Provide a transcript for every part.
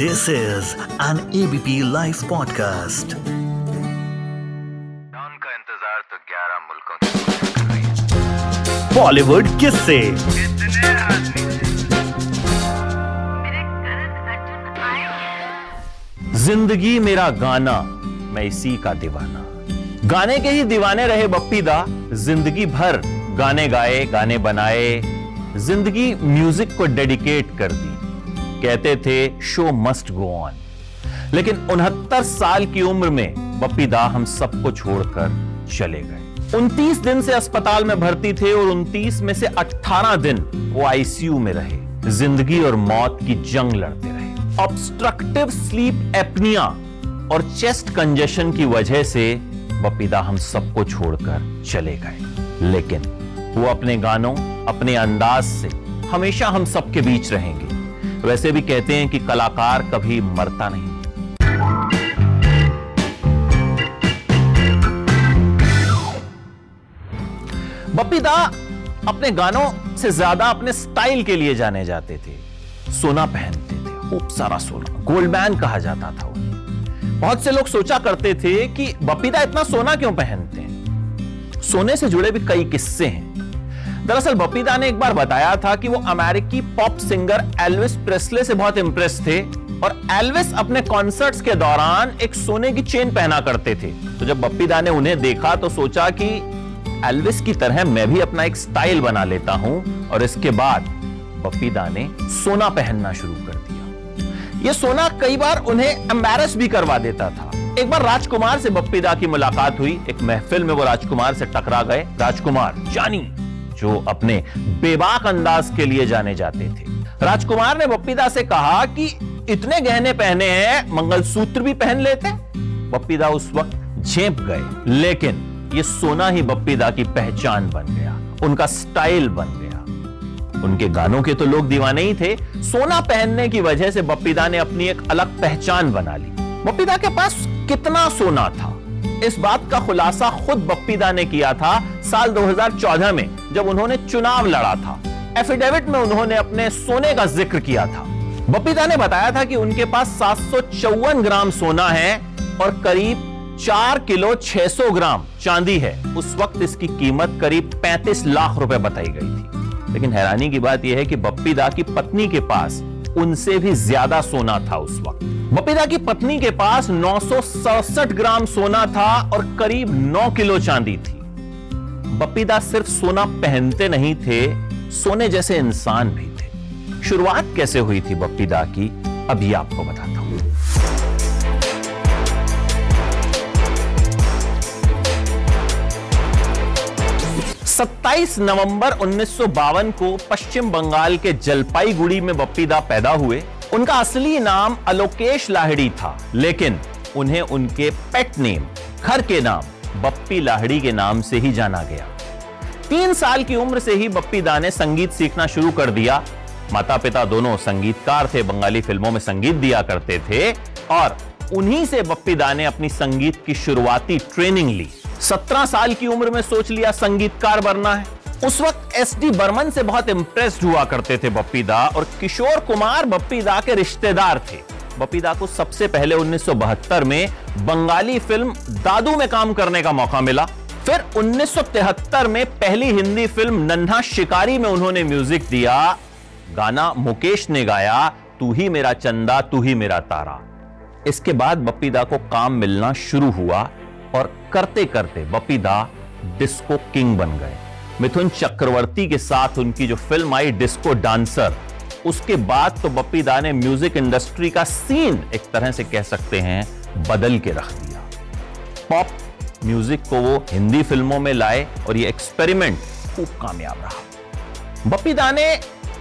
This is an ABP Life podcast. Don का इंतज़ार तो 11 मुल्कों बॉलीवुड किस से ज़िंदगी मेरा गाना मैं इसी का दीवाना। गाने के ही दीवाने रहे बप्पी दा ज़िंदगी भर। गाने गाए गाने बनाए। ज़िंदगी म्यूज़िक को डेडिकेट कर दी। कहते थे, शो मस्ट गो ऑन. लेकिन उनहत्तर साल की उम्र में बप्पी दा हम सबको छोड़कर चले गए। 29 दिन से अस्पताल में भर्ती थे और 29 में से 18 दिन वो आईसीयू में रहे। ज़िंदगी और मौत की जंग लड़ते रहे। ऑब्स्ट्रक्टिव स्लीप एपनिया और चेस्ट कंजेशन की वजह से बपीदा हम सबको छोड़कर चले गए। लेकिन वो अपने गानों, अपने अंदाज से हमेशा हम सबके बीच रहेंगे। वैसे भी कहते हैं कि कलाकार कभी मरता नहीं। बप्पी दा अपने गानों से ज़्यादा अपने स्टाइल के लिए जाने जाते थे। सोना पहनते थे, खूब सारा सोना। गोल्ड मैन कहा जाता था उन्हें। बहुत से लोग सोचा करते थे कि बप्पी दा इतना सोना क्यों पहनते हैं? सोने से जुड़े भी कई किस्से हैं। दरअसल बपीदा ने एक बार बताया था कि वो अमेरिकी पॉप सिंगर एल्विस प्रेस्ले से बहुत इंप्रेस थे और एल्विस अपने कॉन्सर्ट्स के दौरान एक सोने की चेन पहना करते थे। तो जब बप्पीदा ने उन्हें देखा तो सोचा कि एल्विस की तरह मैं भी अपना एक स्टाइल बना लेता हूँ और इसके बाद बप्पीदा ने सोना पहनना शुरू कर दिया। यह सोना कई बार उन्हें एम्बेरस भी करवा देता था। एक बार राजकुमार से बप्पीदा की मुलाकात हुई। एक महफिल में वो राजकुमार से टकरा गए। राजकुमार, जानी जो अपने बेबाक अंदाज के लिए जाने जाते थे। राजकुमार ने बप्पीदा से कहा कि इतने गहने पहने हैं, मंगलसूत्र भी पहन लेते। बप्पीदा उस वक्त झेप गए, लेकिन ये सोना ही बप्पीदा की पहचान बन गया, उनका स्टाइल बन गया। उनके गानों के तो लोग दीवाने ही थे। सोना पहनने की वजह से बप्पीदा ने अपनी एक अलग पहचान बना ली। बप्पीदा के पास कितना सोना था? इस बात का खुलासा खुद बप्पीदा ने किया था साल 2014 में। जब उन्होंने चुनाव लड़ा था। एफिडेविट में उन्होंने अपने सोने का ज़िक्र किया था। बप्पीदा ने बताया था कि उनके पास सात सौ चौवन ग्राम सोना है और करीब चार किलो 600 ग्राम चांदी है। उस वक्त इसकी कीमत करीब 35 लाख रुपए बताई गई थी। लेकिन हैरानी की बात यह है कि बप्पीदा की पत्नी के पास उनसे भी ज़्यादा सोना था उस वक्त। बपीदा की पत्नी के पास नौ सौ सड़सठ ग्राम सोना था और करीब 9 किलो चांदी थी। बपीदा सिर्फ़ सोना पहनते नहीं थे, सोने जैसे इंसान भी थे। शुरुआत कैसे हुई थी बपीदा की, अभी आपको बताता हूँ। 27 नवंबर उन्नीस सौ बावन को पश्चिम बंगाल के जलपाईगुड़ी में बप्पीदा पैदा हुए। उनका असली नाम अलोकेश लाहड़ी था, लेकिन उन्हें उनके पेट नेम, घर के नाम बप्पी लाहड़ी के नाम से ही जाना गया। तीन साल की उम्र से ही बप्पी दा ने संगीत सीखना शुरू कर दिया। माता पिता दोनों संगीतकार थे, बंगाली फ़िल्मों में संगीत दिया करते थे और उन्हीं से बप्पी दा ने अपनी संगीत की शुरुआती ट्रेनिंग ली। सत्रह साल की उम्र में सोच लिया संगीतकार बनना है। उस वक्त एस डी बर्मन से बहुत इंप्रेस्ड हुआ करते थे बप्पी दा और किशोर कुमार बप्पी दा के रिश्तेदार थे। बप्पी दा को सबसे पहले 1972 में बंगाली फ़िल्म दादू में काम करने का मौका मिला। फिर 1973 में पहली हिंदी फ़िल्म नन्हा शिकारी में उन्होंने म्यूज़िक दिया। गाना मुकेश ने गाया, तू ही मेरा चंदा, तू ही मेरा तारा। इसके बाद बप्पी दा को काम मिलना शुरू हुआ और करते करते बप्पी दा डिस्को किंग बन गए। मिथुन चक्रवर्ती के साथ उनकी जो फ़िल्म आई डिस्को डांसर उसके बाद तो बप्पी दा ने म्यूज़िक इंडस्ट्री का सीन एक तरह से कह सकते हैं, बदल के रख दिया। पॉप म्यूज़िक को वो हिंदी फ़िल्मों में लाए और ये एक्सपेरिमेंट खूब कामयाब रहा। बप्पी दा ने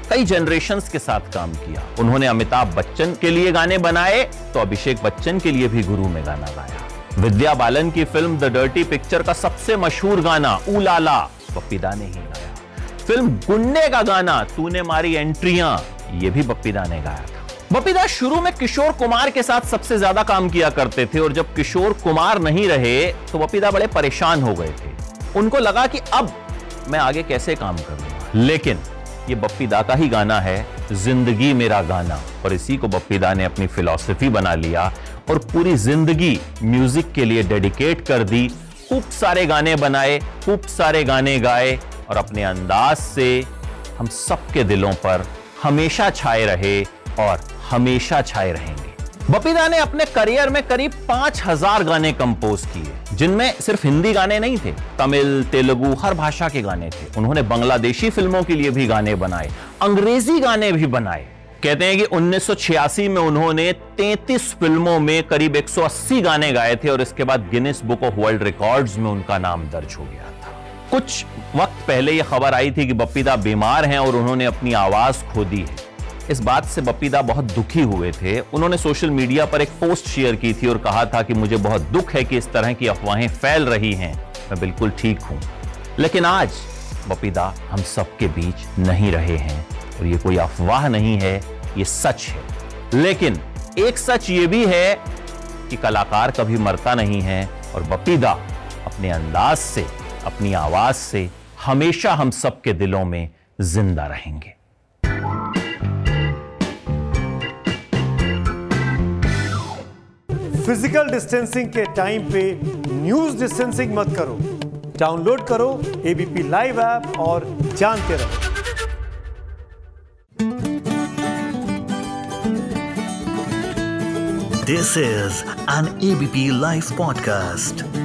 कई जनरेशन के साथ काम किया। उन्होंने अमिताभ बच्चन के लिए गाने बनाए तो अभिषेक बच्चन के लिए भी गुरु में गाना गाया। विद्या बालन की फ़िल्म द डर्टी पिक्चर का सबसे मशहूर गाना उलाला बप्पीदा ने ही गाया। फ़िल्म गुंडे का गाना, तूने मारी एंट्रियाँ, ये भी बप्पीदा ने गाया था। बप्पीदा शुरू में किशोर कुमार के साथ सबसे ज़्यादा काम किया करते थे और जब किशोर कुमार नहीं रहे तो बप्पीदा बड़े परेशान हो गए थे। उनको लगा कि अब मैं आगे कैसे काम करूँगा। लेकिन ये बप्पीदा का ही गाना है, ज़िंदगी मेरा गाना। और इसी को बप्पीदा ने अपनी फिलॉसफी बना लिया और पूरी ज़िंदगी म्यूज़िक के लिए डेडिकेट कर दी। खूब सारे गाने बनाए, खूब सारे गाने गाए और अपने अंदाज से हम सबके दिलों पर हमेशा छाए रहे और हमेशा छाए रहेंगे। बपीदा ने अपने करियर में करीब पाँच हज़ार गाने कंपोज किए, जिनमें सिर्फ़ हिंदी गाने नहीं थे, तमिल, तेलुगु, हर भाषा के गाने थे। उन्होंने बांग्लादेशी फ़िल्मों के लिए भी गाने बनाए, अंग्रेज़ी गाने भी बनाए। कहते हैं कि 1986 में उन्होंने 33 फ़िल्मों में करीब 180 गाने गाए थे और इसके बाद Guinness book of world records में उनका नाम दर्ज हो गया था। कुछ वक्त पहले यह खबर आई थी कि बप्पीदा बीमार हैं और उन्होंने अपनी आवाज़ खो दी है। इस बात से बप्पीदा बहुत दुखी हुए थे। उन्होंने सोशल मीडिया पर एक पोस्ट शेयर की थी और कहा था कि मुझे बहुत दुख है कि इस तरह की अफवाहें फैल रही हैं। मैं बिल्कुल ठीक हूँ। लेकिन आज बपीदा हम सबके बीच नहीं रहे हैं और ये कोई अफवाह नहीं है, ये सच है। लेकिन एक सच ये भी है कि कलाकार कभी मरता नहीं है और बपीदा अपने अंदाज से अपनी आवाज़ से हमेशा हम सबके दिलों में ज़िंदा रहेंगे। फ़िज़िकल डिस्टेंसिंग के टाइम पे न्यूज़ डिस्टेंसिंग मत करो। डाउनलोड करो एबीपी लाइव ऐप और जानते रहो। This is an ABP live podcast.